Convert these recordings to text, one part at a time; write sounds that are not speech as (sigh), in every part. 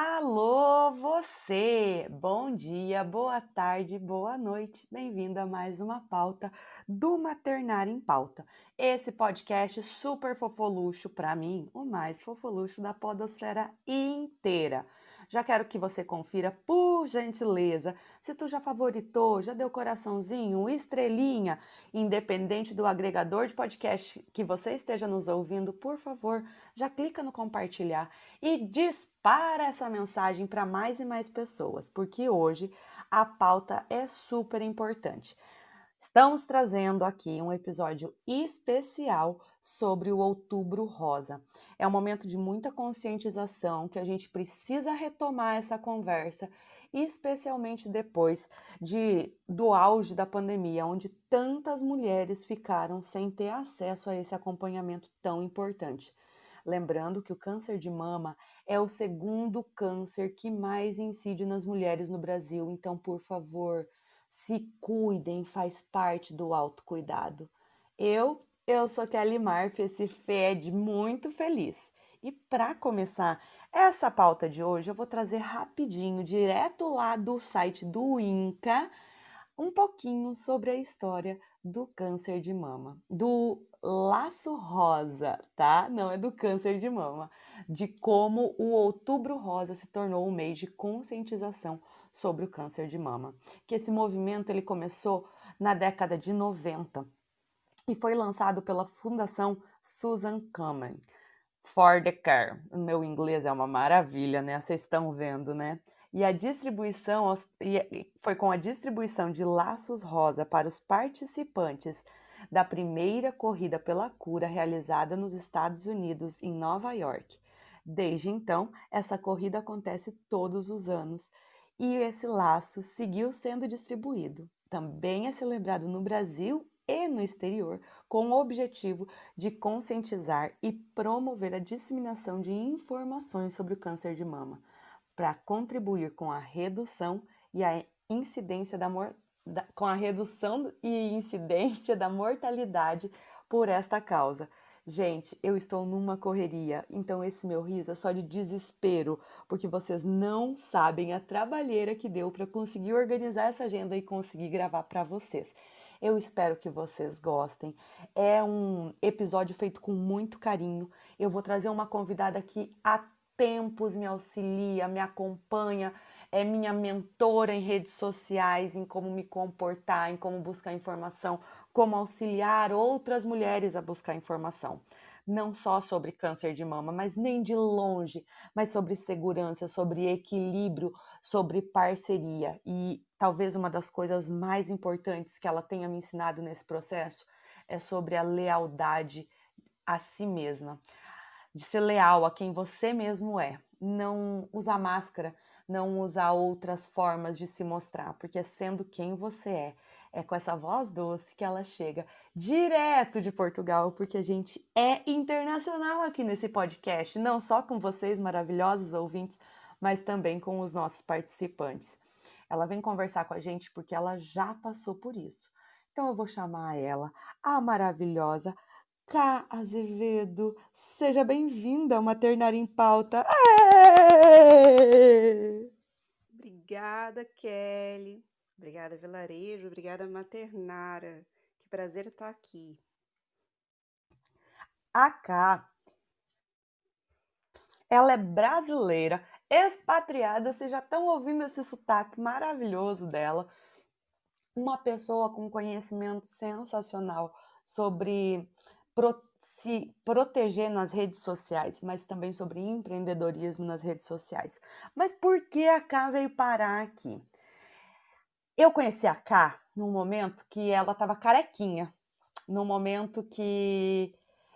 Alô, você! Bom dia, boa tarde, boa noite. Bem-vindo a mais uma pauta do Maternar em Pauta. Esse podcast super fofoluxo, para mim, o mais fofoluxo da podosfera inteira. Já quero que você confira, por gentileza, se tu já favoritou, já deu coraçãozinho, estrelinha, independente do agregador de podcast que você esteja nos ouvindo, por favor, já clica no compartilhar e dispara essa mensagem para mais e mais pessoas, porque hoje a pauta é super importante. Estamos trazendo aqui um episódio especial sobre o Outubro Rosa. É um momento de muita conscientização que a gente precisa retomar essa conversa, especialmente depois de do auge da pandemia, onde tantas mulheres ficaram sem ter acesso a esse acompanhamento tão importante. Lembrando que o câncer de mama é o segundo câncer que mais incide nas mulheres no Brasil, então, por favor, se cuidem, faz parte do autocuidado. Eu, eu sou Kelly Marf, esse FED muito feliz. E para começar essa pauta de hoje, eu vou trazer rapidinho, direto lá do site do INCA, um pouquinho sobre a história do câncer de mama, do laço rosa, tá? Não é do câncer de mama, de como o outubro rosa se tornou um mês de conscientização sobre o câncer de mama. Que esse movimento ele começou na década de 90 e foi lançado pela Fundação Susan Komen. For the Care. O meu inglês é uma maravilha, né? Vocês estão vendo, né? E a distribuição foi com a distribuição de laços rosa para os participantes da primeira corrida pela cura realizada nos Estados Unidos em Nova York. Desde então, essa corrida acontece todos os anos e esse laço seguiu sendo distribuído. Também é celebrado no Brasil e no exterior, com o objetivo de conscientizar e promover a disseminação de informações sobre o câncer de mama, para contribuir com a redução e a incidência da, da, com a redução e incidência da mortalidade por esta causa, Gente, eu estou numa correria, então esse meu riso é só de desespero, porque vocês não sabem a trabalheira que deu para conseguir organizar essa agenda e conseguir gravar para vocês. Eu espero que vocês gostem. É um episódio feito com muito carinho. Eu vou trazer uma convidada que há tempos me auxilia, me acompanha, é minha mentora em redes sociais, em como me comportar, em como buscar informação, como auxiliar outras mulheres a buscar informação. Não só sobre câncer de mama, mas nem de longe, mas sobre segurança, sobre equilíbrio, sobre parceria. E talvez uma das coisas mais importantes que ela tenha me ensinado nesse processo é sobre a lealdade a si mesma. De ser leal a quem você mesmo é. Não usar máscara, não usar outras formas de se mostrar, porque sendo quem você é, é com essa voz doce que ela chega direto de Portugal, porque a gente é internacional aqui nesse podcast, não só com vocês, maravilhosos ouvintes, mas também com os nossos participantes. Ela vem conversar com a gente porque ela já passou por isso. Então eu vou chamar ela, a maravilhosa K. Azevedo. Seja bem-vinda ao Maternário em Pauta. Obrigada, Kelly. Obrigada, Vilarejo. Obrigada, Maternara. Que prazer estar aqui. A K, ela é brasileira, expatriada. Vocês já estão ouvindo esse sotaque maravilhoso dela. Uma pessoa com conhecimento sensacional sobre pro, se proteger nas redes sociais, mas também sobre empreendedorismo nas redes sociais. Mas por que a K veio parar aqui? Eu conheci a K num momento que ela estava carequinha, num momento que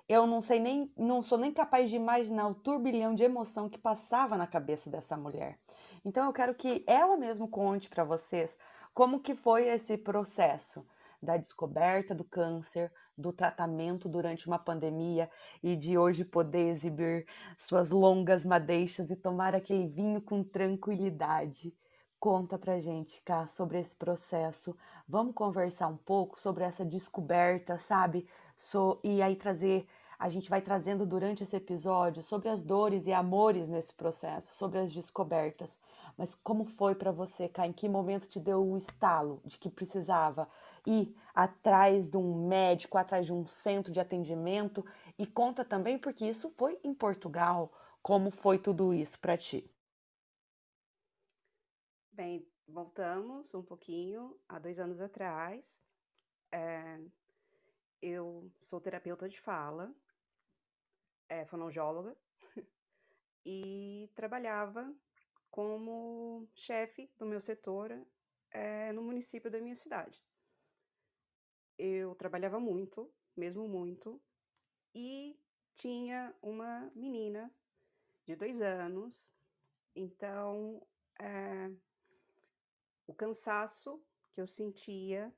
eu não sei nem, não sou nem capaz de imaginar o turbilhão de emoção que passava na cabeça dessa mulher. Então eu quero que ela mesmo conte para vocês como que foi esse processo da descoberta do câncer, do tratamento durante uma pandemia e de hoje poder exibir suas longas madeixas e tomar aquele vinho com tranquilidade. Conta pra gente, Cá, sobre esse processo. Vamos conversar um pouco sobre essa descoberta, sabe? So, e aí trazer a gente vai trazendo durante esse episódio sobre as dores e amores nesse processo, sobre as descobertas. Mas como foi para você, Kai? Em que momento te deu o estalo de que precisava ir atrás de um médico, atrás de um centro de atendimento? E conta também porque isso foi em Portugal. Como foi tudo isso para ti? Bem, voltamos um pouquinho há dois anos atrás. É, eu sou terapeuta de fala, é, fonoaudióloga, (laughs) e trabalhava como chefe do meu setor é, no município da minha cidade. Eu trabalhava muito, mesmo muito, e tinha uma menina de dois anos, então é, o cansaço que eu sentia,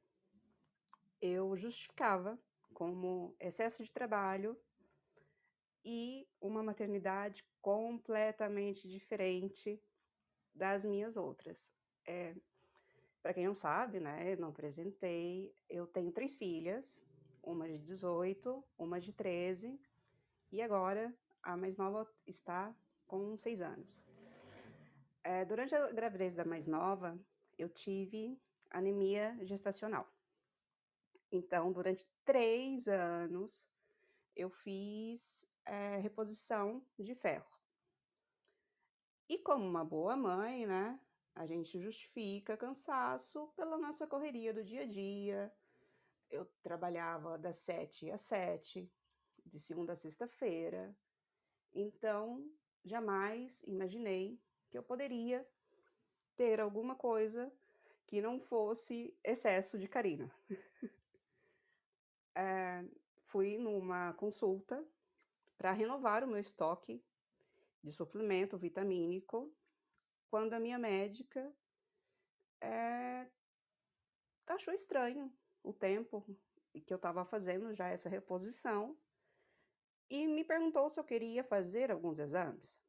eu justificava como excesso de trabalho e uma maternidade completamente diferente das minhas outras. É, Para quem não sabe, né, não apresentei, eu tenho três filhas, uma de 18, uma de 13, e agora a mais nova está com seis anos. É, durante a gravidez da mais nova, eu tive anemia gestacional. Então, durante três anos, eu fiz é, reposição de ferro. E como uma boa mãe, né? A gente justifica cansaço pela nossa correria do dia a dia. Eu trabalhava das sete às sete, de segunda a sexta-feira. Então, jamais imaginei que eu poderia ter alguma coisa que não fosse excesso de carina. é, (laughs) fui numa consulta para renovar o meu estoque de suplemento vitamínico, quando a minha médica é, achou estranho o tempo que eu estava fazendo já essa reposição e me perguntou se eu queria fazer alguns exames.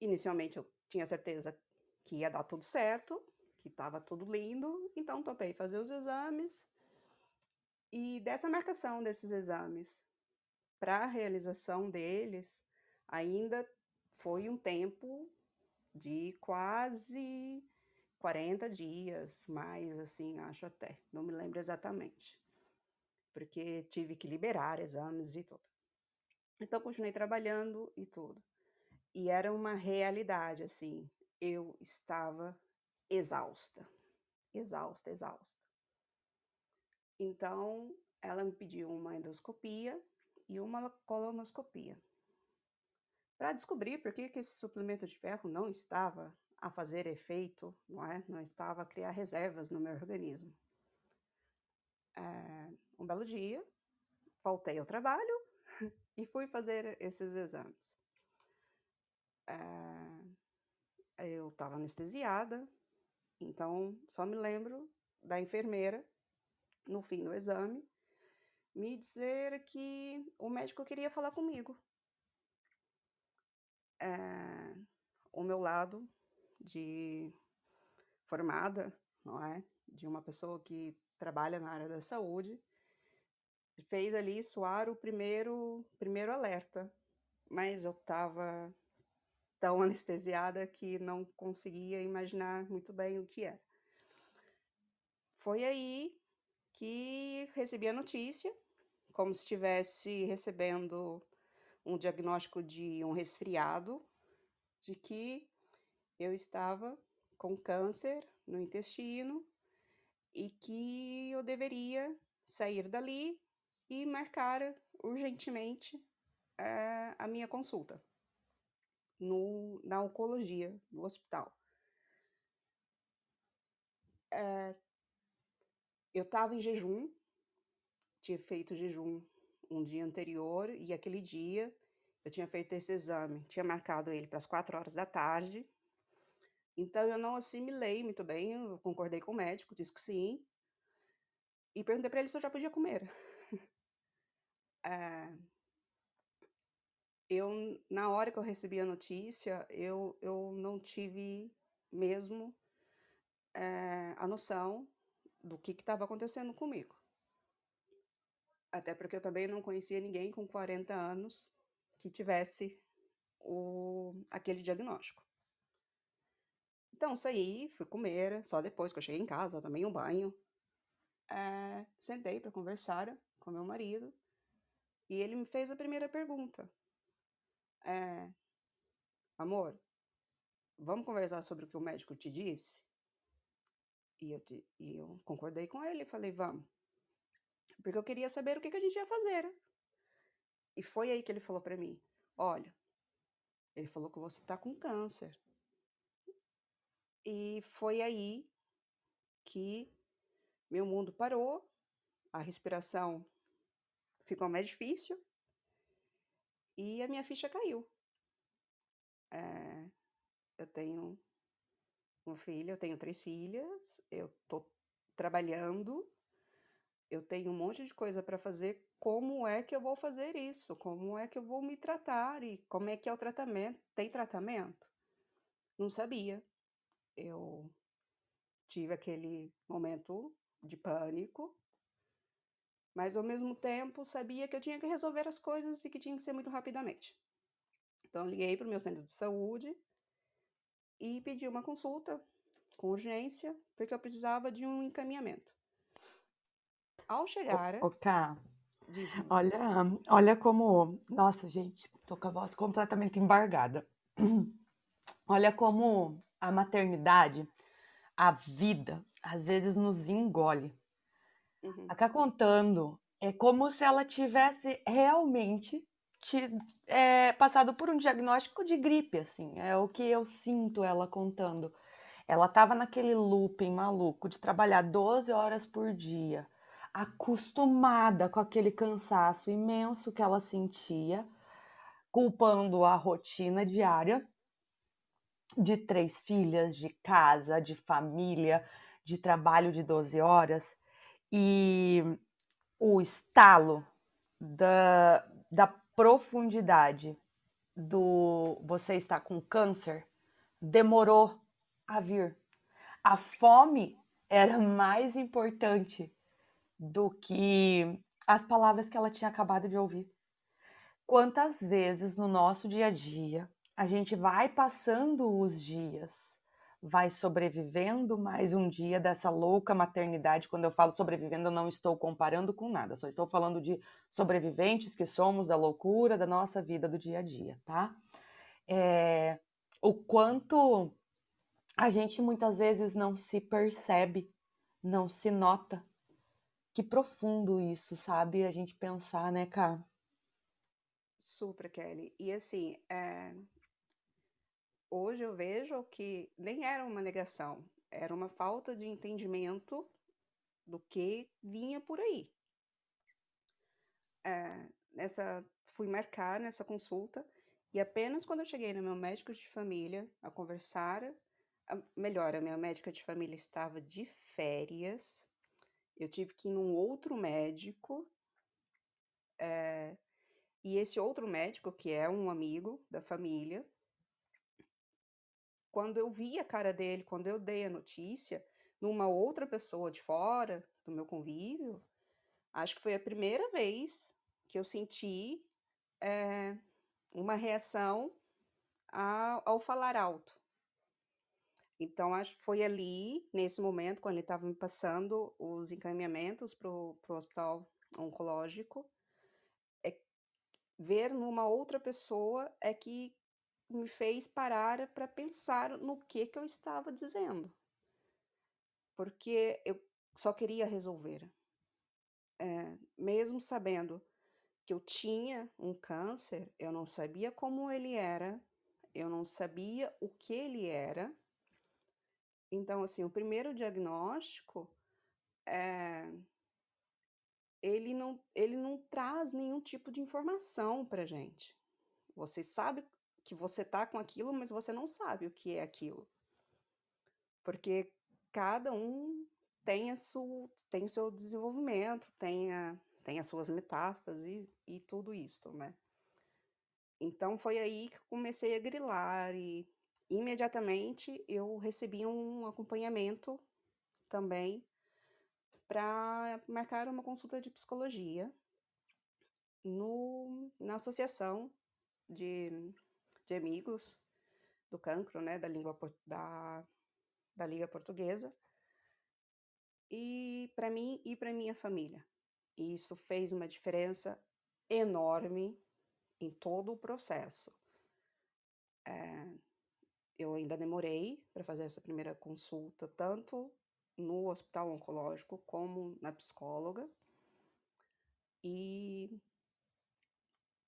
Inicialmente eu tinha certeza que ia dar tudo certo, que estava tudo lindo, então topei fazer os exames. E dessa marcação desses exames para a realização deles, ainda foi um tempo de quase 40 dias, mais assim, acho até, não me lembro exatamente, porque tive que liberar exames e tudo. Então, continuei trabalhando e tudo. E era uma realidade, assim, eu estava exausta, exausta, exausta. Então, ela me pediu uma endoscopia e uma colonoscopia para descobrir por que, que esse suplemento de ferro não estava a fazer efeito, não é? Não estava a criar reservas no meu organismo. É, um belo dia, voltei ao trabalho (laughs) e fui fazer esses exames. É, eu estava anestesiada, então só me lembro da enfermeira, no fim do exame, me dizer que o médico queria falar comigo é, o meu lado de formada, não é? De uma pessoa que trabalha na área da saúde, fez ali soar o primeiro, primeiro alerta, mas eu estava tão (laughs) anestesiada que não conseguia imaginar muito bem o que era. Foi aí que recebi a notícia, como se estivesse recebendo um diagnóstico de um resfriado, de que eu estava com câncer no intestino e que eu deveria sair dali e marcar urgentemente uh, a minha consulta no, na oncologia do hospital. Uh, eu estava em jejum, tinha feito jejum um dia anterior e aquele dia eu tinha feito esse exame, tinha marcado ele para as quatro horas da tarde. Então eu não assimilei muito bem, eu concordei com o médico, disse que sim. E perguntei para ele se eu já podia comer. é, (laughs) eu, na hora que eu recebi a notícia, eu, eu não tive mesmo é, a noção do que estava acontecendo comigo. Até porque eu também não conhecia ninguém com 40 anos que tivesse o, aquele diagnóstico. Então, saí, fui comer, só depois que eu cheguei em casa, tomei um banho. É, sentei para conversar com meu marido e ele me fez a primeira pergunta. É, amor, vamos conversar sobre o que o médico te disse? E eu, te, e eu concordei com ele, falei, vamos. Porque eu queria saber o que, que a gente ia fazer. E foi aí que ele falou para mim, olha, ele falou que você tá com câncer. E foi aí que meu mundo parou, a respiração ficou mais difícil e a minha ficha caiu. É, eu tenho uma filha, eu tenho três filhas, eu tô trabalhando, eu tenho um monte de coisa para fazer. Como é que eu vou fazer isso? Como é que eu vou me tratar? E como é que é o tratamento? Tem tratamento? Não sabia. Eu tive aquele momento de pânico, mas ao mesmo tempo sabia que eu tinha que resolver as coisas e que tinha que ser muito rapidamente. Então liguei para o meu centro de saúde e pedi uma consulta com urgência, porque eu precisava de um encaminhamento. Ao chegar. Ô, Ká, olha, olha como. Nossa, gente, tô com a voz completamente embargada. (clears throat) Olha como a maternidade, a vida, às vezes nos engole. Uhum. A Cá contando é como se ela tivesse realmente te, é, passado por um diagnóstico de gripe, assim. É o que eu sinto ela contando. Ela estava naquele looping maluco de trabalhar 12 horas por dia, acostumada com aquele cansaço imenso que ela sentia, culpando a rotina diária de três filhas, de casa, de família, de trabalho de 12 horas e o estalo da, da profundidade do você está com câncer demorou a vir. A fome era mais importante do que as palavras que ela tinha acabado de ouvir. Quantas vezes no nosso dia a dia a gente vai passando os dias vai sobrevivendo mais um dia dessa louca maternidade. Quando eu falo sobrevivendo, eu não estou comparando com nada, só estou falando de sobreviventes que somos da loucura da nossa vida do dia a dia, tá? É, o quanto a gente muitas vezes não se percebe, não se nota. Que profundo isso, sabe? A gente pensar, né, cara? Super, Kelly. E assim, é, hoje eu vejo que nem era uma negação, era uma falta de entendimento do que vinha por aí. É, nessa, fui marcar nessa consulta e apenas quando eu cheguei no meu médico de família a conversar, a, melhor, a minha médica de família estava de férias, eu tive que ir num outro médico, é, e esse outro médico, que é um amigo da família, quando eu vi a cara dele, quando eu dei a notícia, numa outra pessoa de fora do meu convívio, acho que foi a primeira vez que eu senti é, uma reação ao, ao falar alto. Então, acho que foi ali, nesse momento, quando ele estava me passando os encaminhamentos para o hospital oncológico, é, ver numa outra pessoa é que me fez parar para pensar no que que eu estava dizendo. Porque eu só queria resolver. É, mesmo sabendo que eu tinha um câncer, eu não sabia como ele era, eu não sabia o que ele era. Então, assim, o primeiro diagnóstico é, ele não, ele não traz nenhum tipo de informação para gente. Você sabe que você tá com aquilo, mas você não sabe o que é aquilo. Porque cada um tem, a tem o seu desenvolvimento, tem, a, tem as suas metástases e, e tudo isso, né? Então foi aí que comecei a grilar e imediatamente eu recebi um acompanhamento também para marcar uma consulta de psicologia no, na associação de, de amigos do cancro, né, da língua da, da Liga Portuguesa, e para mim e para minha família. E isso fez uma diferença enorme em todo o processo. É, eu ainda demorei para fazer essa primeira consulta, tanto no hospital oncológico como na psicóloga. E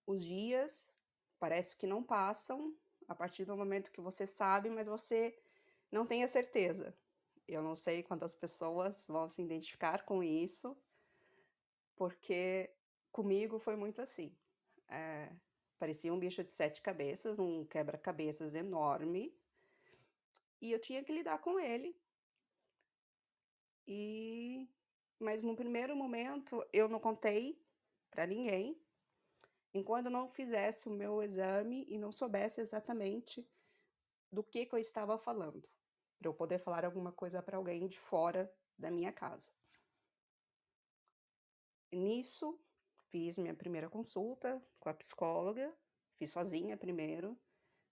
os dias parece que não passam a partir do momento que você sabe, mas você não tem a certeza. Eu não sei quantas pessoas vão se identificar com isso, porque comigo foi muito assim. É, parecia um bicho de sete cabeças, um quebra-cabeças enorme, e eu tinha que lidar com ele. E mas no primeiro momento eu não contei para ninguém, enquanto eu não fizesse o meu exame e não soubesse exatamente do que, que eu estava falando, para eu poder falar alguma coisa para alguém de fora da minha casa. Nisso, fiz minha primeira consulta com a psicóloga, fiz sozinha primeiro,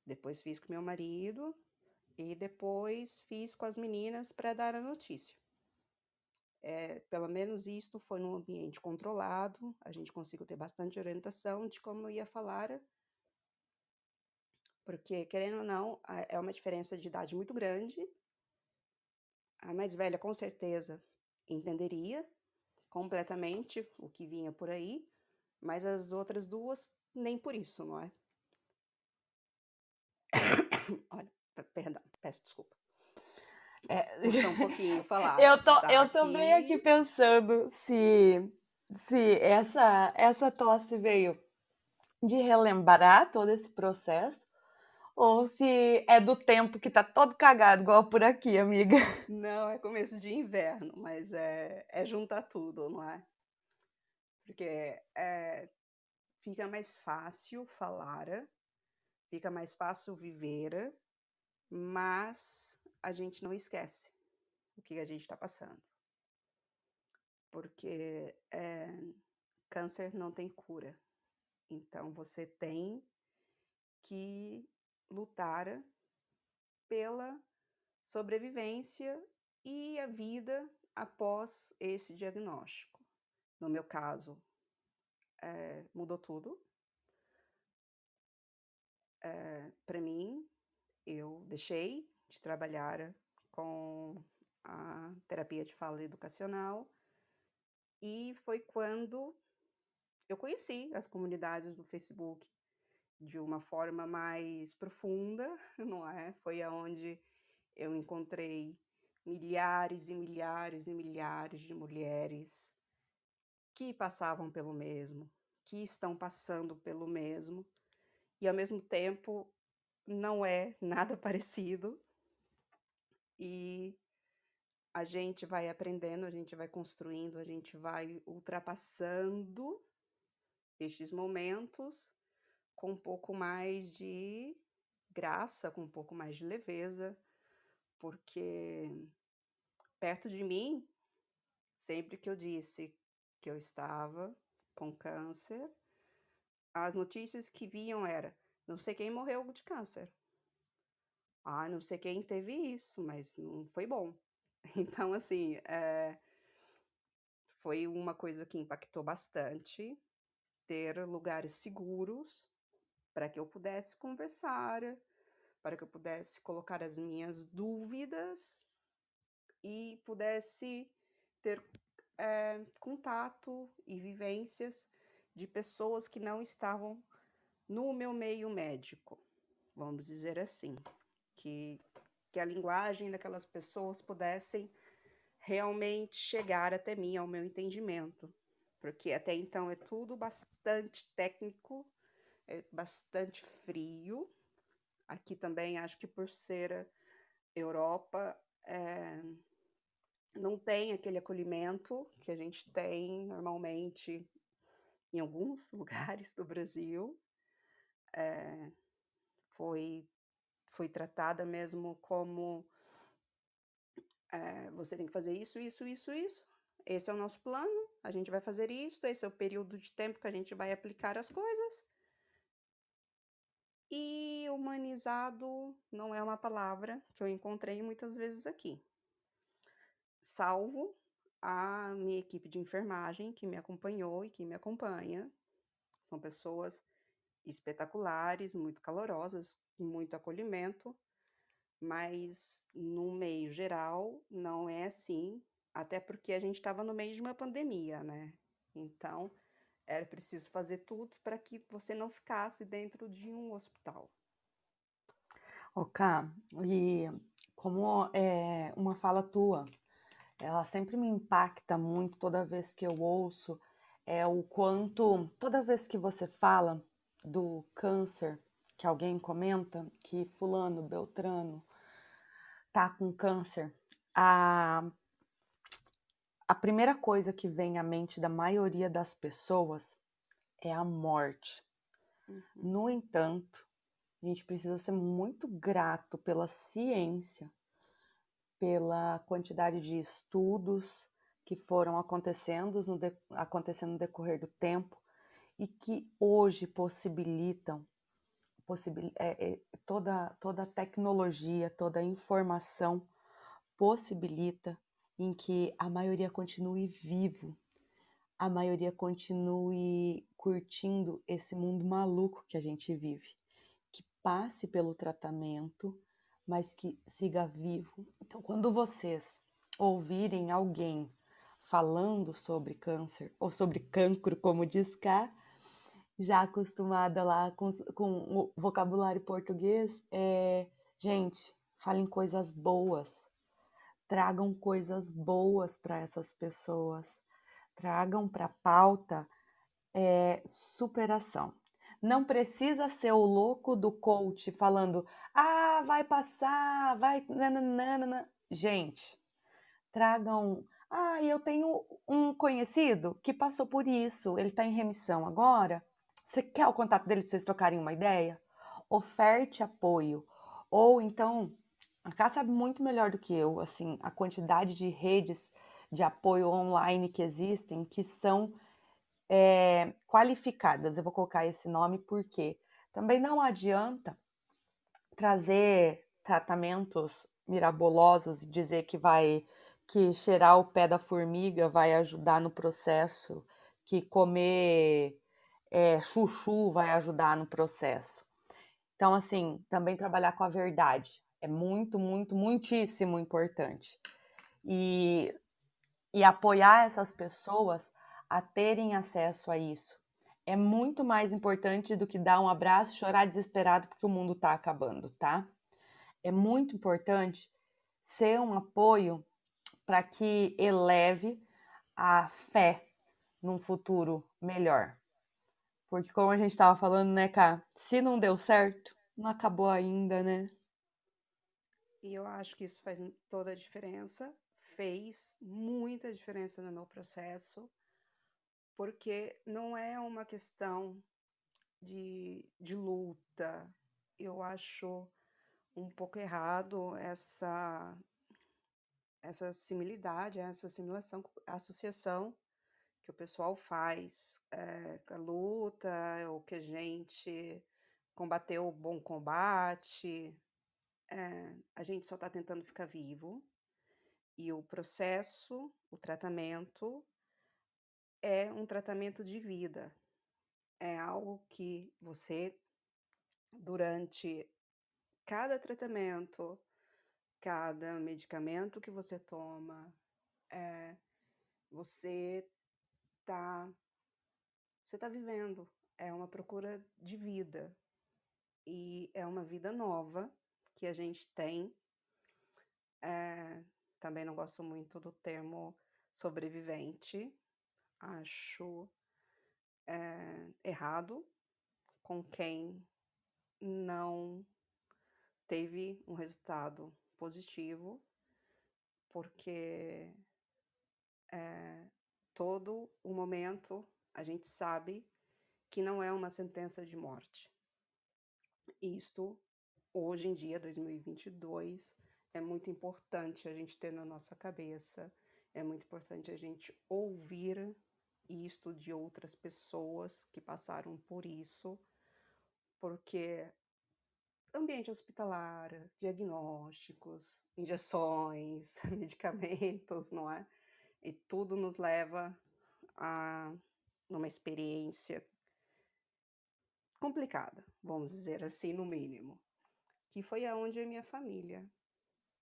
depois fiz com meu marido e depois fiz com as meninas para dar a notícia. É, pelo menos isto foi num ambiente controlado, a gente conseguiu ter bastante orientação de como eu ia falar, porque, querendo ou não, é uma diferença de idade muito grande. A mais velha, com certeza, entenderia completamente o que vinha por aí, mas as outras duas, nem por isso, não é? (coughs) Olha, perdão, peço desculpa. É, um pouquinho falar. (laughs) eu tô, tá eu tô bem aqui pensando se, se essa, essa tosse veio de relembrar todo esse processo ou se é do tempo que tá todo cagado, igual por aqui, amiga. Não, é começo de inverno, mas é, é juntar tudo, não é? Porque é, fica mais fácil falar, fica mais fácil viver, mas a gente não esquece o que a gente está passando. Porque é, câncer não tem cura. Então você tem que lutar pela sobrevivência e a vida após esse diagnóstico. No meu caso, é, mudou tudo. É, eh, Para mim, eu deixei de trabalhar com a terapia de fala educacional e foi quando eu conheci as comunidades do Facebook de uma forma mais profunda, (laughs) não é? Foi aonde eu encontrei milhares e milhares e milhares de mulheres que passavam pelo mesmo, que estão passando pelo mesmo, e ao mesmo tempo não é nada (laughs) parecido. E a gente vai aprendendo, a gente vai construindo, a gente vai ultrapassando estes momentos com um pouco mais de graça, com um pouco mais de leveza, porque perto de mim, sempre que eu disse que eu estava com câncer, as notícias que vinham era não sei quem morreu de câncer. Ah, não sei quem teve isso, mas não foi bom. (laughs) Então, assim, é, foi uma coisa que impactou bastante ter lugares seguros para que eu pudesse conversar, para que eu pudesse colocar as minhas dúvidas e pudesse ter é, contato e vivências de pessoas que não estavam no meu meio médico, vamos dizer assim, que, que a linguagem daquelas pessoas pudessem realmente chegar até mim, ao meu entendimento, porque até então é tudo bastante técnico, é bastante frio. Aqui também acho que por ser Europa é, não tem aquele acolhimento que a gente tem normalmente em alguns (laughs) lugares do Brasil é, foi, foi tratada mesmo como é, você tem que fazer isso, isso, isso, isso. Esse é o nosso plano. a gente vai fazer isso, esse é o período de tempo que a gente vai aplicar as coisas. E humanizado não é uma palavra que eu encontrei muitas vezes aqui. Salvo a minha equipe de enfermagem que me acompanhou e que me acompanha. São pessoas espetaculares, muito calorosas, muito acolhimento, mas no meio geral não é assim, até porque a gente estava no meio de uma pandemia, né? Então era preciso fazer tudo para que você não ficasse dentro de um hospital. Ok, e como é uma fala tua, ela sempre me impacta muito toda vez que eu ouço, é o quanto, toda vez que você fala do câncer, que alguém comenta que fulano, beltrano, tá com câncer, a, a primeira coisa que vem à mente da maioria das pessoas é a morte. Uhum. No entanto, a gente precisa ser muito grato pela ciência, pela quantidade de estudos que foram acontecendo no, de, acontecendo no decorrer do tempo e que hoje possibilitam possibil, é, é, toda, toda a tecnologia, toda a informação possibilita em que a maioria continue vivo, a maioria continue curtindo esse mundo maluco que a gente vive, que passe pelo tratamento, mas que siga vivo. Então, quando vocês ouvirem alguém falando sobre câncer ou sobre cancro, como diz cá, já acostumada lá com, com o vocabulário português, é, gente, falem coisas boas, tragam coisas boas para essas pessoas, tragam para a pauta é, superação. Não precisa ser o louco do coach falando, ah, vai passar, vai. Nananana. Gente, tragam. Ah, eu tenho um conhecido que passou por isso, ele está em remissão agora. Você quer o contato dele para vocês trocarem uma ideia? Oferte apoio. Ou então, a Cá sabe muito melhor do que eu, assim, a quantidade de redes de apoio online que existem, que são é, qualificadas. Eu vou colocar esse nome porque também não adianta trazer tratamentos mirabolosos e dizer que vai que cheirar o pé da formiga vai ajudar no processo, que comer é, chuchu vai ajudar no processo. Então, assim, também trabalhar com a verdade é muito, muito, muitíssimo importante. E, e apoiar essas pessoas a terem acesso a isso é muito mais importante do que dar um abraço e chorar desesperado porque o mundo está acabando, tá? É muito importante ser um apoio para que eleve a fé num futuro melhor. Porque como a gente estava falando, né, Cá? Se não deu certo, não acabou ainda, né? E eu acho que isso faz toda a diferença, fez muita diferença no meu processo, porque não é uma questão de, de luta. Eu acho um pouco errado essa essa similidade, essa assimilação, associação que o pessoal faz, é, a luta, o que a gente combateu o bom combate, é, a gente só está tentando ficar vivo e o processo, o tratamento é um tratamento de vida. É algo que você, durante cada tratamento, cada medicamento que você toma, é, você tá você está vivendo, é uma procura de vida e é uma vida nova que a gente tem. É, também não gosto muito do termo sobrevivente, acho é, errado com quem não teve um resultado positivo, porque é, todo o momento a gente sabe que não é uma sentença de morte. Isto, hoje em dia, 2022, é muito importante a gente ter na nossa cabeça, é muito importante a gente ouvir isto de outras pessoas que passaram por isso, porque ambiente hospitalar, diagnósticos, injeções, (laughs) medicamentos, não é? E tudo nos leva a uma experiência complicada, vamos dizer assim, no mínimo, que foi aonde a minha família,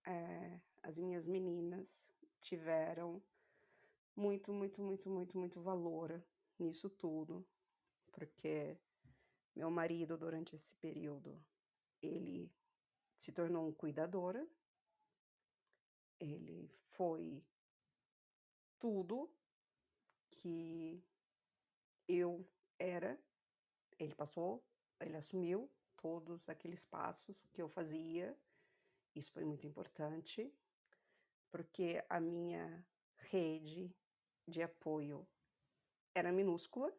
é, as minhas meninas tiveram muito, muito, muito, muito, muito valor nisso tudo, porque meu marido, durante esse período, ele se tornou um cuidador, ele foi tudo que eu era, ele passou, ele assumiu todos aqueles passos que eu fazia, isso foi muito importante, porque a minha rede de apoio era minúscula.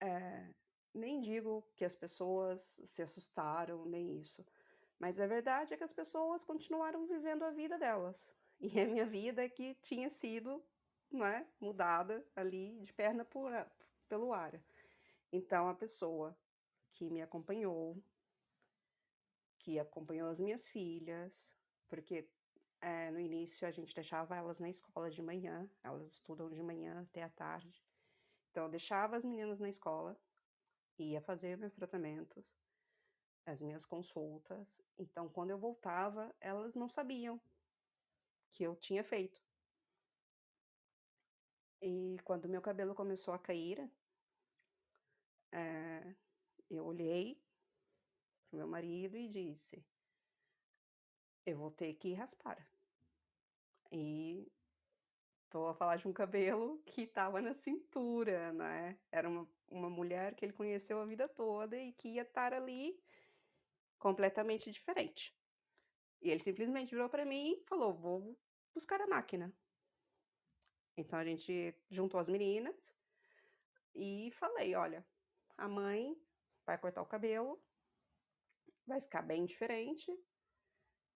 É, nem digo que as pessoas se assustaram, nem isso. Mas a verdade é que as pessoas continuaram vivendo a vida delas. E a minha vida que tinha sido né, mudada ali de perna por, pelo ar. Então a pessoa que me acompanhou, que acompanhou as minhas filhas, porque é, no início a gente deixava elas na escola de manhã, elas estudam de manhã até a tarde. Então eu deixava as meninas na escola, ia fazer meus tratamentos, as minhas consultas. Então quando eu voltava, elas não sabiam que eu tinha feito. E quando meu cabelo começou a cair, é, eu olhei pro meu marido e disse: eu vou ter que raspar. E tô a falar de um cabelo que estava na cintura, né? Era uma, uma mulher que ele conheceu a vida toda e que ia estar ali completamente diferente. E ele simplesmente virou para mim e falou: Vou buscar a máquina. Então a gente juntou as meninas e falei: olha, a mãe vai cortar o cabelo, vai ficar bem diferente.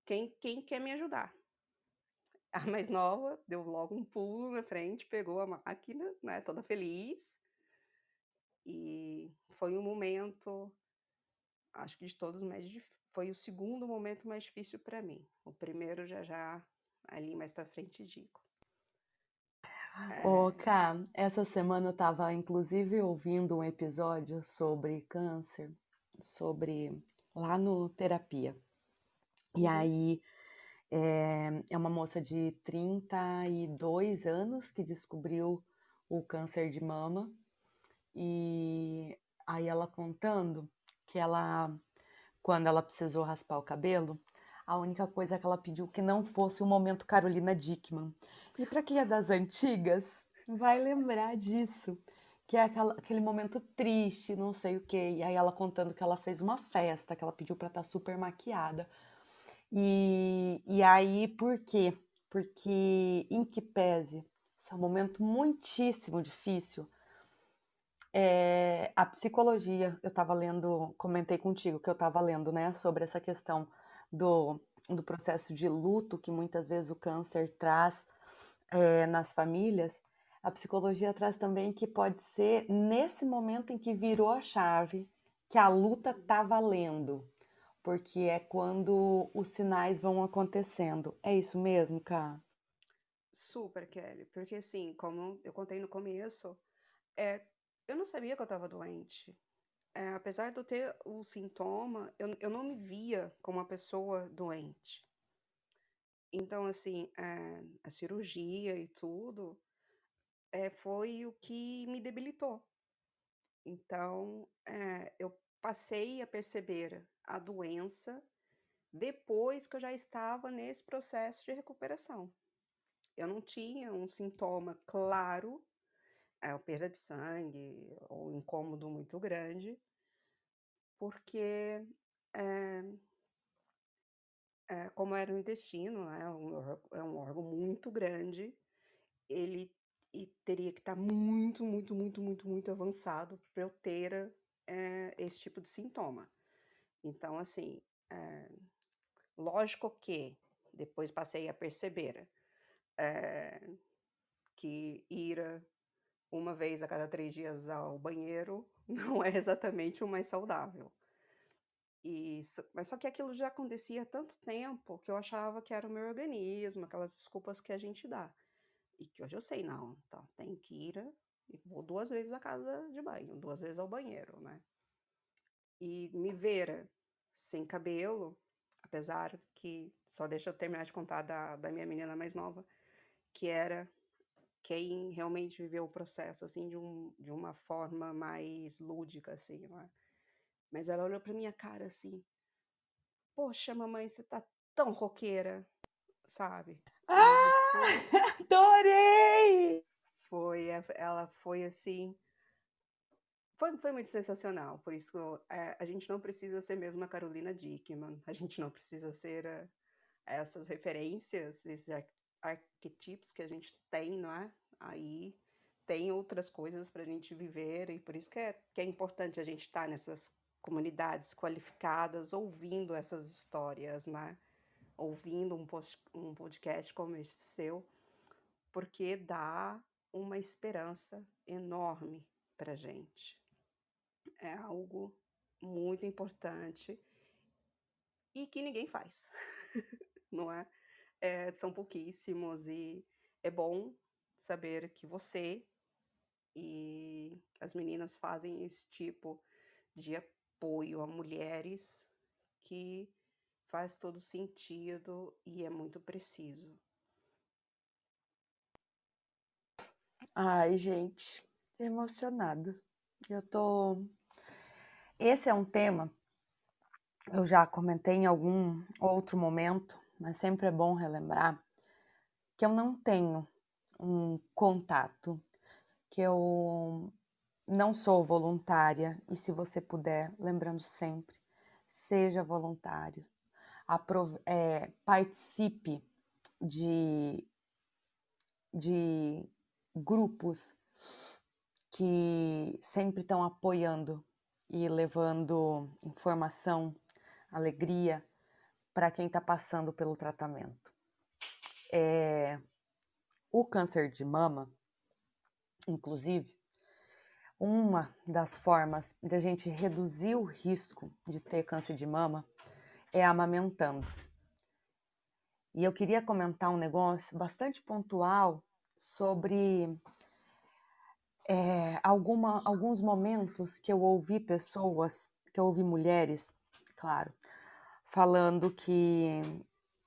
Quem, quem quer me ajudar? A mais nova deu logo um pulo na frente, pegou a máquina, né, toda feliz. E foi um momento, acho que de todos mais foi o segundo momento mais difícil para mim. O primeiro já já ali mais para frente digo. Ô, Ká, essa semana eu estava inclusive ouvindo um episódio sobre câncer, sobre lá no terapia. E uhum. aí é, é uma moça de 32 anos que descobriu o câncer de mama. E aí ela contando que ela, quando ela precisou raspar o cabelo, a única coisa que ela pediu que não fosse o momento Carolina Dickman. E para quem é das antigas, vai lembrar disso. Que é aquela, aquele momento triste, não sei o quê. E aí ela contando que ela fez uma festa, que ela pediu para estar tá super maquiada. E, e aí, por quê? Porque, em que pese, esse é um momento muitíssimo difícil. É, a psicologia, eu estava lendo, comentei contigo que eu estava lendo, né, sobre essa questão do, do processo de luto que muitas vezes o câncer traz é, nas famílias, a psicologia traz também que pode ser nesse momento em que virou a chave, que a luta está valendo, porque é quando os sinais vão acontecendo. É isso mesmo, Ká? Super, Kelly, porque assim, como eu contei no começo, é, eu não sabia que eu estava doente é, apesar de eu ter o sintoma, eu, eu não me via como uma pessoa doente. Então, assim, é, a cirurgia e tudo é, foi o que me debilitou. Então, é, eu passei a perceber a doença depois que eu já estava nesse processo de recuperação. Eu não tinha um sintoma claro é, perda de sangue ou incômodo muito grande, porque é, é, como era o intestino, é um, é um órgão muito grande, ele e teria que estar tá muito, muito, muito, muito, muito avançado para eu ter é, esse tipo de sintoma. Então, assim, lógico que depois passei a perceber que ir uma vez a cada três dias ao banheiro (laughs) não é exatamente o mais saudável. E, mas só que aquilo já acontecia há tanto tempo que eu achava que era o meu organismo, aquelas desculpas que a gente dá. E que hoje eu sei, não, então tem que ir e vou duas vezes à casa de banho, duas vezes ao banheiro, né? E me ver sem cabelo, apesar que, só deixa eu terminar de contar da, da minha menina mais nova, que era quem realmente viveu o processo, assim, de, um, de uma forma mais lúdica, assim, né? Mas ela olhou pra minha cara, assim, poxa, mamãe, você tá tão roqueira, sabe? Ah, (laughs) adorei! Foi, ela foi assim. Foi, foi muito sensacional. Por isso, é, a gente não precisa ser mesmo a Carolina Dickman. A gente não precisa ser uh, essas referências, esses arquetipos que a gente tem, não é? Aí tem outras coisas para a gente viver, e por isso que é, que é importante a gente estar tá nessas comunidades qualificadas, ouvindo essas histórias, né? Ouvindo um, post, um podcast como esse seu, porque dá uma esperança enorme para gente. É algo muito importante e que ninguém faz, (laughs) não é? É? São pouquíssimos e é bom saber que você e as meninas fazem esse tipo de apoio a mulheres que faz todo sentido e é muito preciso. Ai, gente, emocionado. Eu tô. Esse é um tema, eu já comentei em algum outro momento, mas sempre é bom relembrar que eu não tenho um contato, que eu não sou voluntária e se você puder, lembrando sempre, seja voluntário, aprove é, participe de, de grupos que sempre estão apoiando e levando informação, alegria para quem está passando pelo tratamento. É, o câncer de mama, inclusive, uma das formas de a gente reduzir o risco de ter câncer de mama é amamentando. E eu queria comentar um negócio bastante pontual sobre é, alguma, alguns momentos que eu ouvi pessoas, que eu ouvi mulheres, claro, falando que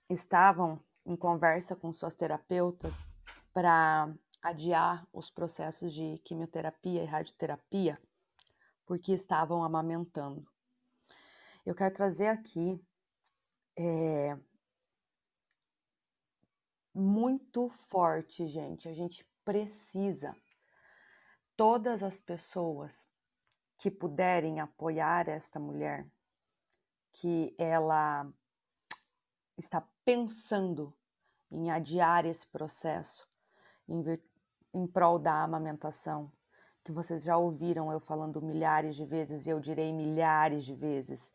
estavam em conversa com suas terapeutas para adiar os processos de quimioterapia e radioterapia porque estavam amamentando. Eu quero trazer aqui é, muito forte, gente. A gente precisa. Todas as pessoas que puderem apoiar esta mulher, que ela está pensando em adiar esse processo em, em prol da amamentação, que vocês já ouviram eu falando milhares de vezes e eu direi milhares de vezes,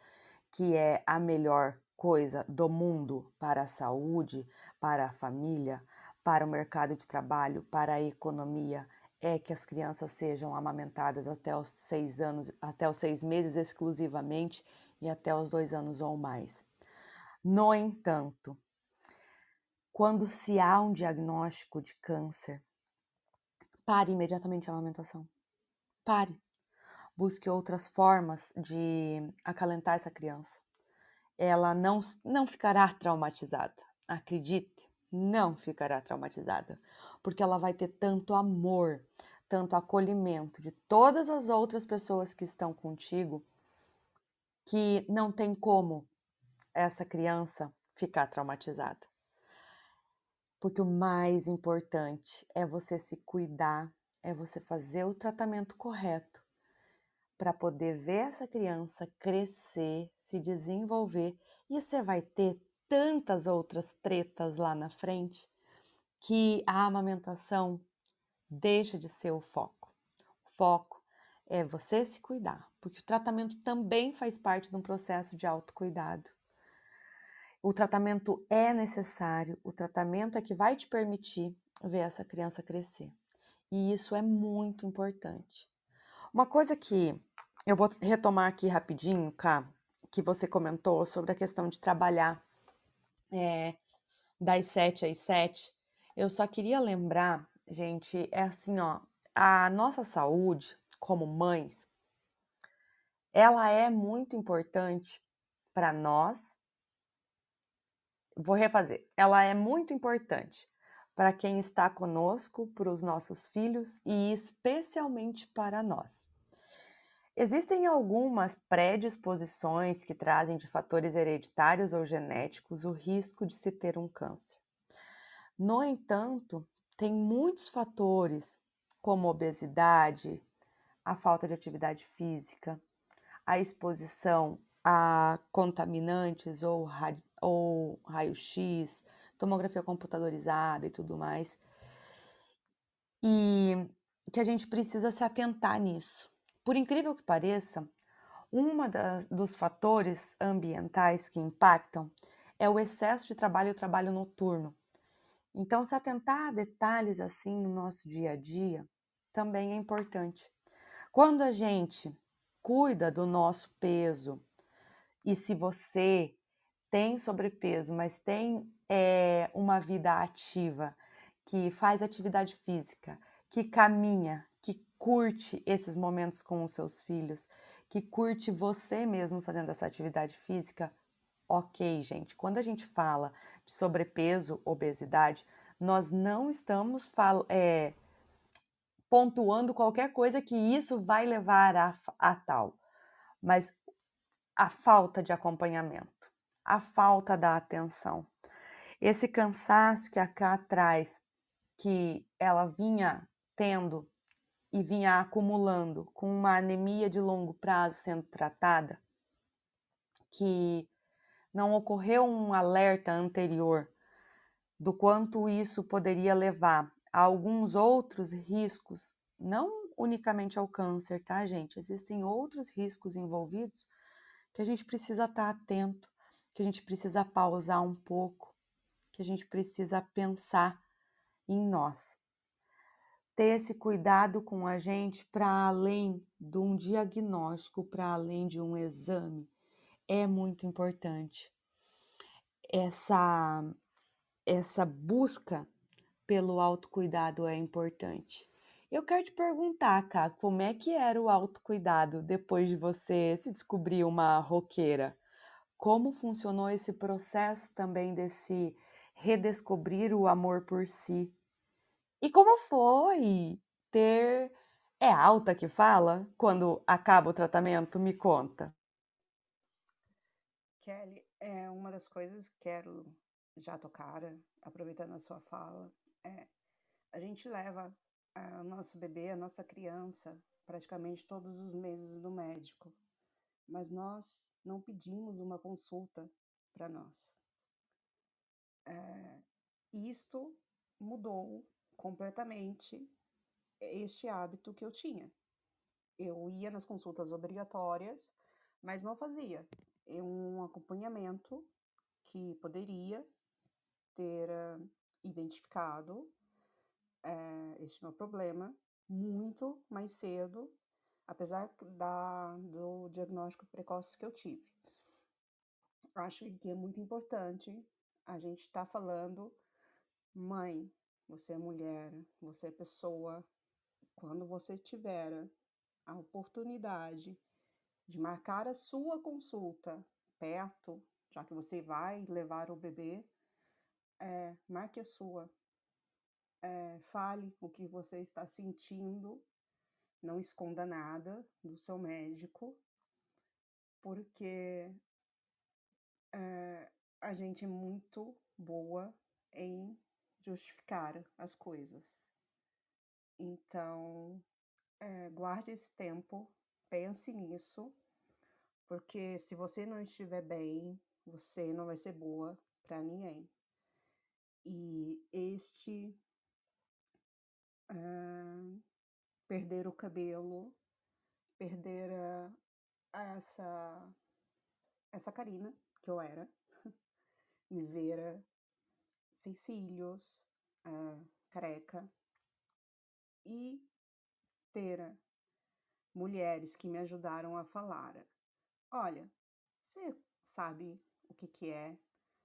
que é a melhor coisa do mundo para a saúde, para a família, para o mercado de trabalho, para a economia, é que as crianças sejam amamentadas até os seis anos, até os seis meses exclusivamente e até os dois anos ou mais. No entanto, quando se há um diagnóstico de câncer, pare imediatamente a amamentação. Pare. Busque outras formas de acalentar essa criança ela não, não ficará traumatizada. Acredite, não ficará traumatizada, porque ela vai ter tanto amor, tanto acolhimento de todas as outras pessoas que estão contigo, que não tem como essa criança ficar traumatizada. Porque o mais importante é você se cuidar, é você fazer o tratamento correto para poder ver essa criança crescer, se desenvolver e você vai ter tantas outras tretas lá na frente que a amamentação deixa de ser o foco. O foco é você se cuidar, porque o tratamento também faz parte de um processo de autocuidado. O tratamento é necessário, o tratamento é que vai te permitir ver essa criança crescer. E isso é muito importante. Uma coisa que eu vou retomar aqui rapidinho, Cá, que você comentou sobre a questão de trabalhar é, das sete às sete. Eu só queria lembrar, gente, é assim, ó, a nossa saúde como mães, ela é muito importante para nós. Vou refazer. Ela é muito importante para quem está conosco, para os nossos filhos e especialmente para nós. Existem algumas predisposições que trazem de fatores hereditários ou genéticos o risco de se ter um câncer. No entanto, tem muitos fatores, como obesidade, a falta de atividade física, a exposição a contaminantes ou, ou raio-x, tomografia computadorizada e tudo mais. E que a gente precisa se atentar nisso. Por incrível que pareça, um dos fatores ambientais que impactam é o excesso de trabalho e o trabalho noturno. Então, se atentar a detalhes assim no nosso dia a dia também é importante. Quando a gente cuida do nosso peso, e se você tem sobrepeso, mas tem é, uma vida ativa, que faz atividade física, que caminha, que curte esses momentos com os seus filhos, que curte você mesmo fazendo essa atividade física, ok, gente. Quando a gente fala de sobrepeso, obesidade, nós não estamos é, pontuando qualquer coisa que isso vai levar a, a tal, mas a falta de acompanhamento, a falta da atenção, esse cansaço que a Cá traz, que ela vinha tendo e vinha acumulando com uma anemia de longo prazo sendo tratada, que não ocorreu um alerta anterior do quanto isso poderia levar alguns outros riscos, não unicamente ao câncer, tá, gente? Existem outros riscos envolvidos que a gente precisa estar atento, que a gente precisa pausar um pouco, que a gente precisa pensar em nós ter esse cuidado com a gente para além de um diagnóstico, para além de um exame, é muito importante. Essa, essa busca pelo autocuidado é importante. Eu quero te perguntar, Cá, como é que era o autocuidado depois de você se descobrir uma roqueira? Como funcionou esse processo também desse redescobrir o amor por si? E como foi ter. É alta que fala quando acaba o tratamento? Me conta. Kelly, é uma das coisas que quero já tocar, aproveitando a sua fala, é a gente leva o nosso bebê, a nossa criança, praticamente todos os meses no médico, mas nós não pedimos uma consulta para nós. É, isto mudou completamente este hábito que eu tinha. Eu ia nas consultas obrigatórias, mas não fazia um acompanhamento que poderia ter uh, identificado uh, este meu problema muito mais cedo, apesar da, do diagnóstico precoce que eu tive. Acho que é muito importante a gente estar tá falando, mãe, você é mulher, você é pessoa. Quando você tiver a oportunidade de marcar a sua consulta perto, já que você vai levar o bebê, é, marque a sua. É, fale o que você está sentindo, não esconda nada do seu médico, porque é, a gente é muito boa em justificar as coisas. Então, é, guarde esse tempo, pense nisso, porque se você não estiver bem, você não vai ser boa para ninguém. E este uh, perder o cabelo, perder uh, essa essa Karina que eu era, (laughs) me ver sem cílios, uh, careca e ter mulheres que me ajudaram a falar. Olha, você sabe o que, que é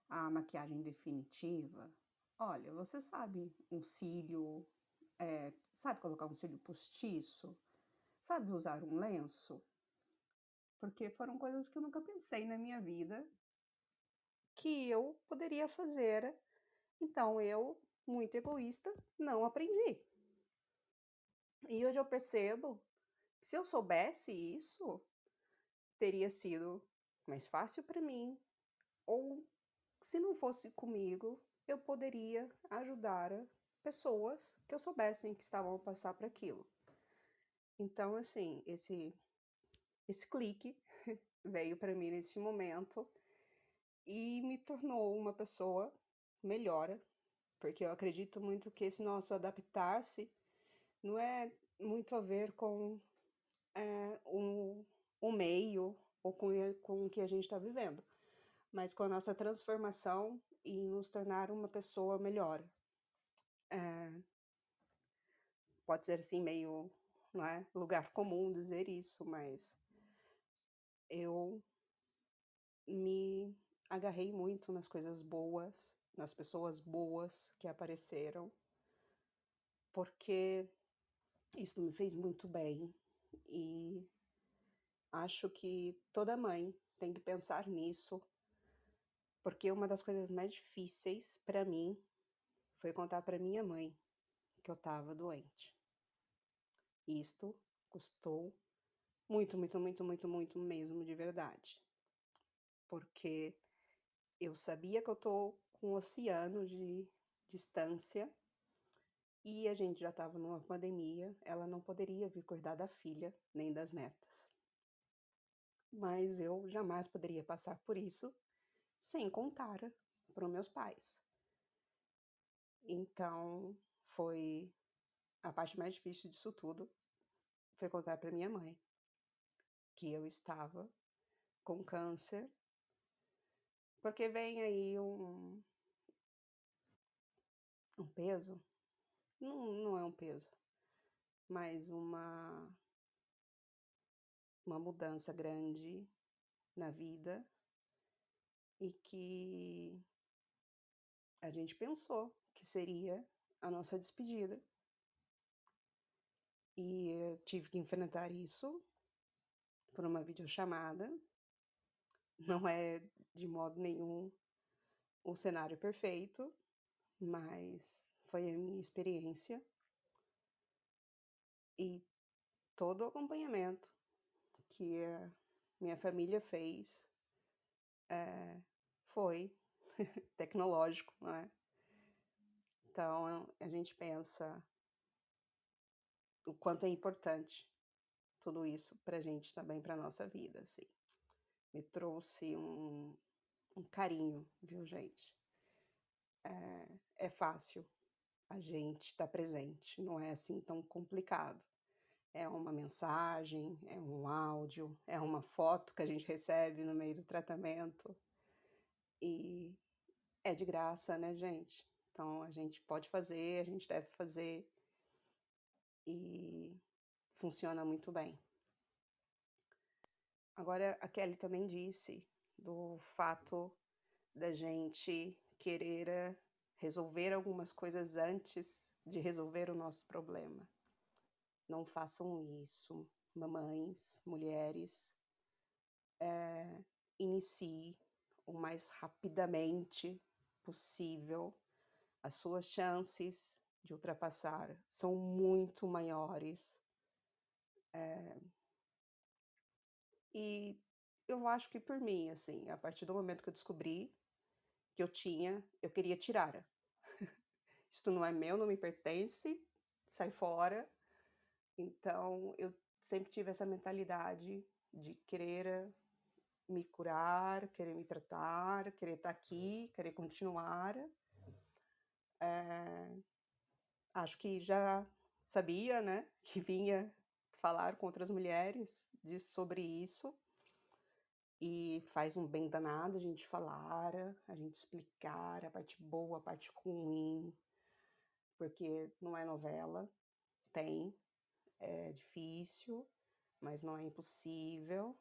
a maquiagem definitiva? Olha, você sabe um cílio, é, sabe colocar um cílio postiço? Sabe usar um lenço? Porque foram coisas que eu nunca pensei na minha vida que eu poderia fazer. Então eu, muito egoísta, não aprendi. E hoje eu percebo que se eu soubesse isso, teria sido mais fácil para mim, ou se não fosse comigo, eu poderia ajudar pessoas que eu soubessem que estavam a passar por aquilo. Então, assim, esse esse clique (laughs) veio para mim nesse momento e me tornou uma pessoa melhor, porque eu acredito muito que esse nosso adaptar-se não é muito a ver com é, meio ou com, com o que a gente está vivendo, mas com a nossa transformação e nos tornar uma pessoa melhor. É, pode ser assim meio não é lugar comum dizer isso, mas eu me agarrei muito nas coisas boas, nas pessoas boas que apareceram, porque isso me fez muito bem e acho que toda mãe tem que pensar nisso, porque uma das coisas mais difíceis para mim foi contar para minha mãe que eu estava doente. Isto custou muito, muito, muito, muito, muito mesmo de verdade. Porque eu sabia que eu tô com um oceano de distância e a gente já estava numa pandemia, ela não poderia vir cuidar da filha nem das netas. Mas eu jamais poderia passar por isso sem contar para os meus pais. Então, foi a parte mais difícil disso tudo foi contar para minha mãe que eu estava com câncer, porque vem aí um, um peso, não, não é um peso, mas uma, uma mudança grande na vida e que a gente pensou que seria a nossa despedida. E eu tive que enfrentar isso por uma videochamada. Não é de modo nenhum o cenário perfeito, mas foi a minha experiência. E todo o acompanhamento que a minha família fez é, foi (laughs) tecnológico, não é? Então a gente pensa o quanto é importante tudo isso pra gente também, pra nossa vida, assim. Me trouxe um, um carinho, viu, gente? É, é fácil a gente estar tá presente, não é assim tão complicado. É uma mensagem, é um áudio, é uma foto que a gente recebe no meio do tratamento. E é de graça, né, gente? Então a gente pode fazer, a gente deve fazer. E funciona muito bem. Agora, a Kelly também disse do fato da gente querer eh, resolver algumas coisas antes de resolver o nosso problema. Não façam isso, mamães, mulheres. É, inicie o mais rapidamente possível. As suas chances de ultrapassar são muito maiores. É, e eu acho que por mim, assim, a partir do momento que eu descobri que eu tinha, eu queria tirar. (laughs) Isto não é meu, não me pertence, sai fora. Então, eu sempre tive essa mentalidade de querer me curar, querer me tratar, querer estar aqui, querer continuar. É, acho que já sabia, né, (laughs) que vinha falar com outras mulheres de, sobre isso. E faz um bem danado a gente falar, a gente explicar a parte boa, a parte ruim. porque não é novela, tem, é difícil, mas não é impossível.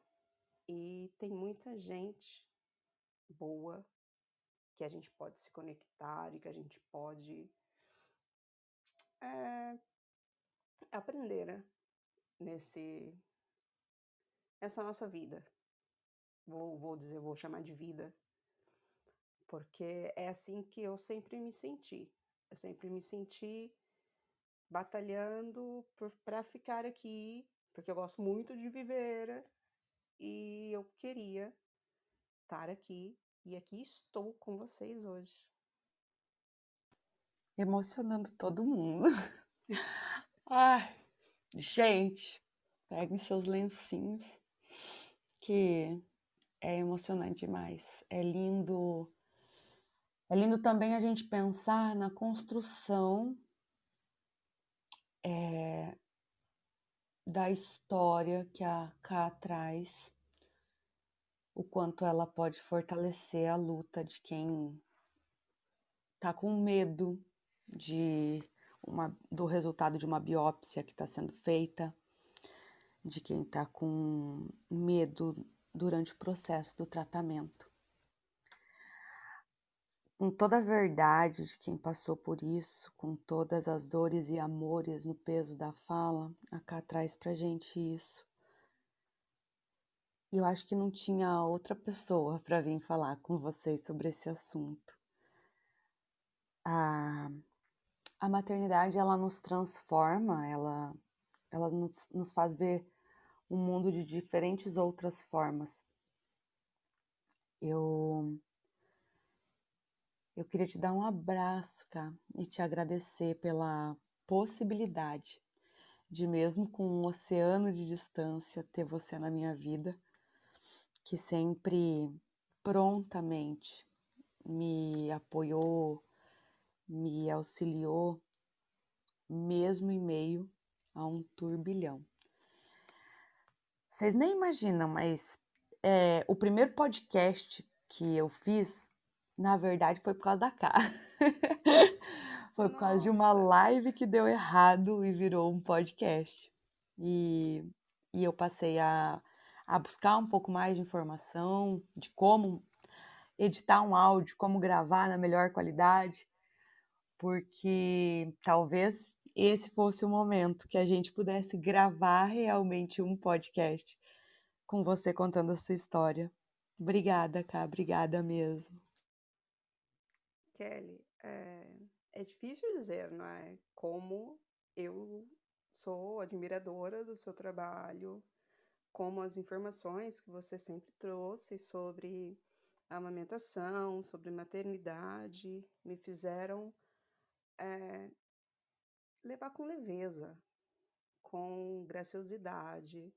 E tem muita gente boa que a gente pode se conectar e que a gente pode é, aprender né? nesse essa nossa vida. Vou, vou dizer, vou chamar de vida, porque é assim que eu sempre me senti. Eu sempre me senti batalhando para ficar aqui, porque eu gosto muito de viver e eu queria estar aqui e aqui estou com vocês hoje. Emocionando todo mundo. (laughs) Ai, gente, peguem seus lencinhos, que é emocionante demais. É lindo. É lindo também a gente pensar na construção é, da história que a K traz, o quanto ela pode fortalecer a luta de quem tá com medo de uma, do resultado de uma biópsia que está sendo feita, de quem está com medo durante o processo do tratamento. Com toda a verdade de quem passou por isso, com todas as dores e amores no peso da fala, a Cá traz pra gente isso. E eu acho que não tinha outra pessoa (laughs) para vir falar com vocês sobre esse assunto. A, a maternidade, ela nos transforma, ela, ela nos faz ver o um mundo de diferentes outras formas. Eu eu queria te dar um abraço, cara, e te agradecer pela possibilidade de mesmo com um oceano de distância ter você na minha vida, que sempre prontamente me apoiou, me auxiliou, mesmo em meio a um turbilhão. Vocês nem imaginam, mas é, o primeiro podcast que eu fiz na verdade, foi por causa da K. (laughs) foi por causa de uma live que deu errado e virou um podcast. E, e eu passei a, a buscar um pouco mais de informação de como editar um áudio, como gravar na melhor qualidade, porque talvez esse fosse o momento que a gente pudesse gravar realmente um podcast com você contando a sua história. Obrigada, Cá, obrigada mesmo. Kelly, é, é difícil dizer, não é? Como eu sou admiradora do seu trabalho, como as informações que você sempre trouxe sobre amamentação, sobre maternidade, me fizeram é, levar com leveza, com graciosidade,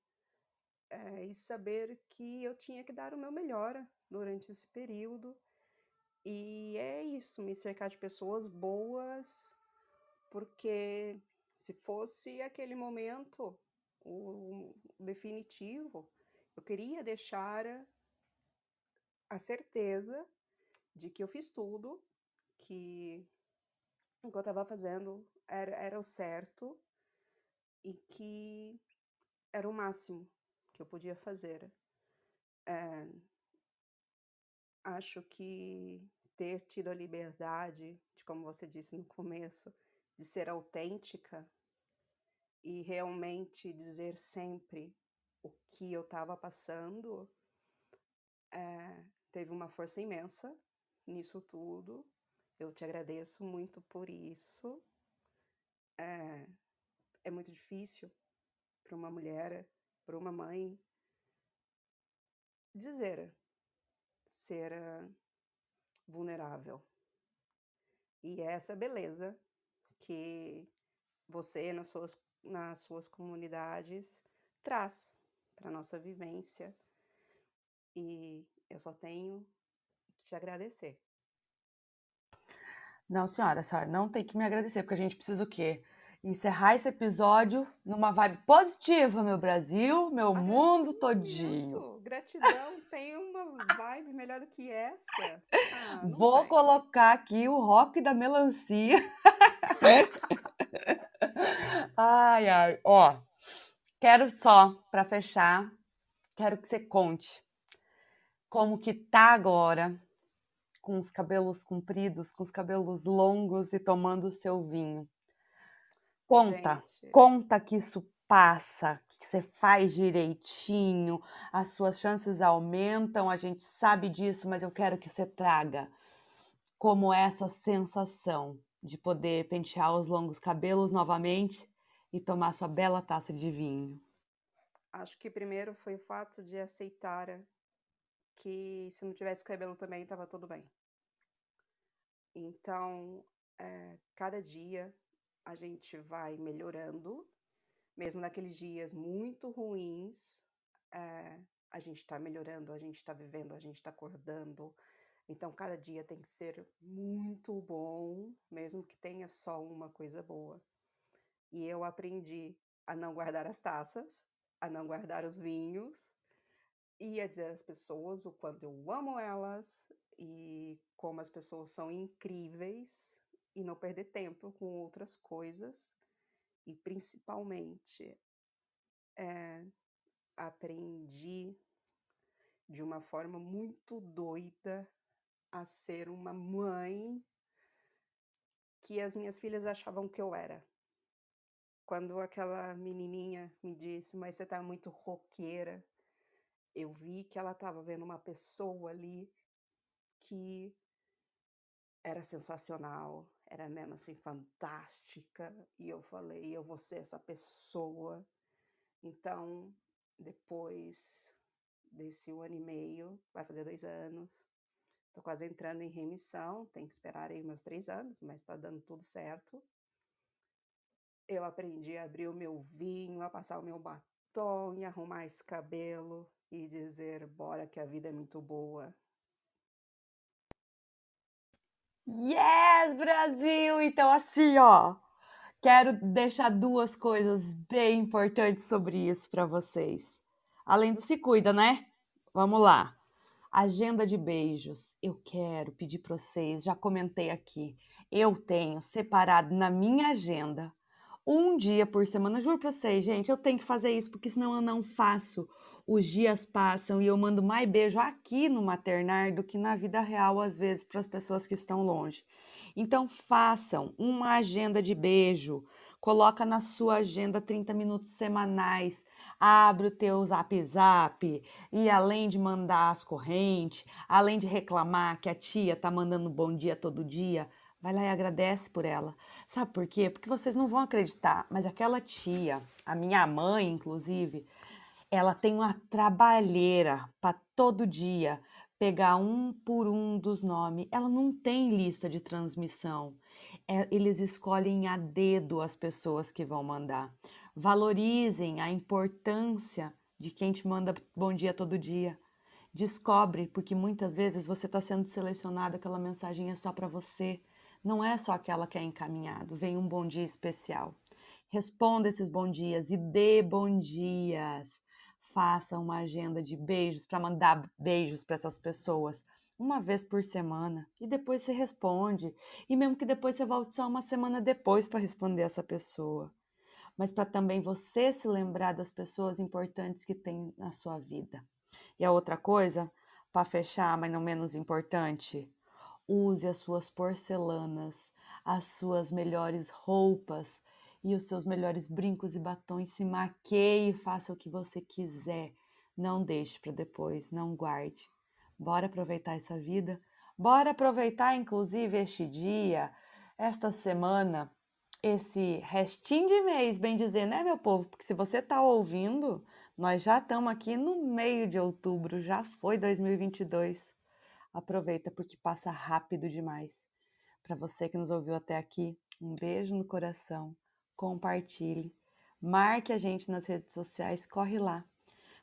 é, e saber que eu tinha que dar o meu melhor durante esse período e é isso, me cercar de pessoas boas, porque se fosse aquele momento, o, definitivo, eu queria deixar a certeza de que eu fiz tudo, que o que eu estava fazendo era, era o certo e que era o máximo que eu podia fazer. É, acho que ter tido a liberdade de, como você disse no começo, de ser autêntica e realmente dizer sempre o que eu estava passando, é, teve uma força imensa nisso tudo. Eu te agradeço muito por isso. É, é muito difícil para uma mulher, para uma mãe, dizer, ser vulnerável. E é essa beleza que você nas suas, nas suas comunidades traz para nossa vivência. E eu só tenho que te agradecer. Não, senhora, senhora não tem que me agradecer, porque a gente precisa o quê? Encerrar esse episódio numa vibe positiva, meu Brasil, meu mundo todinho. Gratidão, tem uma vibe melhor do que essa. Ah, Vou colocar aqui o rock da melancia. (laughs) ai, ai, ó. Quero só, para fechar, quero que você conte como que tá agora com os cabelos compridos, com os cabelos longos e tomando o seu vinho. Conta, Gente. conta que isso passa, que você faz direitinho, as suas chances aumentam, a gente sabe disso, mas eu quero que você traga como essa sensação de poder pentear os longos cabelos novamente e tomar sua bela taça de vinho. Acho que primeiro foi o fato de aceitar que se não tivesse cabelo também estava tudo bem. Então, é, cada dia a gente vai melhorando, mesmo naqueles dias muito ruins, é, a gente está melhorando, a gente está vivendo, a gente está acordando. Então, cada dia tem que ser muito bom, mesmo que tenha só uma coisa boa. E eu aprendi a não guardar as taças, a não guardar os vinhos, e a dizer às pessoas o quanto eu amo elas e como as pessoas são incríveis e não perder tempo com outras coisas e principalmente é, aprendi de uma forma muito doida a ser uma mãe que as minhas filhas achavam que eu era. Quando aquela menininha me disse, mas você tá muito roqueira, eu vi que ela estava vendo uma pessoa ali que era sensacional, era mesmo assim fantástica, e eu falei, eu vou ser essa pessoa. Então, depois desse um ano e meio, vai fazer dois anos, tô quase entrando em remissão, tem que esperar aí meus três anos, mas tá dando tudo certo. Eu aprendi a abrir o meu vinho, a passar o meu batom e arrumar esse cabelo e dizer: bora que a vida é muito boa. Yes, Brasil! Então, assim, ó, quero deixar duas coisas bem importantes sobre isso para vocês. Além do se cuida, né? Vamos lá. Agenda de beijos. Eu quero pedir para vocês, já comentei aqui. Eu tenho separado na minha agenda um dia por semana. Juro para vocês, gente, eu tenho que fazer isso porque senão eu não faço os dias passam e eu mando mais beijo aqui no maternar do que na vida real, às vezes, para as pessoas que estão longe. Então, façam uma agenda de beijo, coloca na sua agenda 30 minutos semanais, abre o teu zap zap e além de mandar as correntes, além de reclamar que a tia tá mandando bom dia todo dia, vai lá e agradece por ela. Sabe por quê? Porque vocês não vão acreditar, mas aquela tia, a minha mãe, inclusive, ela tem uma trabalheira para todo dia pegar um por um dos nomes. Ela não tem lista de transmissão. É, eles escolhem a dedo as pessoas que vão mandar. Valorizem a importância de quem te manda bom dia todo dia. Descobre, porque muitas vezes você está sendo selecionado, aquela mensagem é só para você. Não é só aquela que é encaminhado, vem um bom dia especial. Responda esses bom dias e dê bom dias faça uma agenda de beijos para mandar beijos para essas pessoas uma vez por semana e depois você responde. E mesmo que depois você volte só uma semana depois para responder essa pessoa. Mas para também você se lembrar das pessoas importantes que tem na sua vida. E a outra coisa, para fechar, mas não menos importante, use as suas porcelanas, as suas melhores roupas, e os seus melhores brincos e batons, se maqueie e faça o que você quiser. Não deixe para depois, não guarde. Bora aproveitar essa vida? Bora aproveitar, inclusive, este dia, esta semana, esse restinho de mês, bem dizer, né, meu povo? Porque se você está ouvindo, nós já estamos aqui no meio de outubro, já foi 2022. Aproveita porque passa rápido demais. Para você que nos ouviu até aqui, um beijo no coração compartilhe, marque a gente nas redes sociais, corre lá,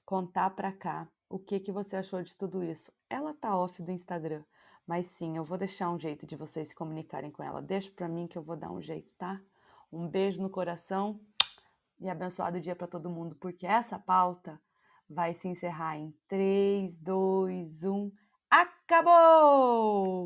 contar para cá o que que você achou de tudo isso. Ela tá off do Instagram, mas sim, eu vou deixar um jeito de vocês se comunicarem com ela. Deixa para mim que eu vou dar um jeito, tá? Um beijo no coração e abençoado dia para todo mundo, porque essa pauta vai se encerrar em 3, 2, 1. Acabou!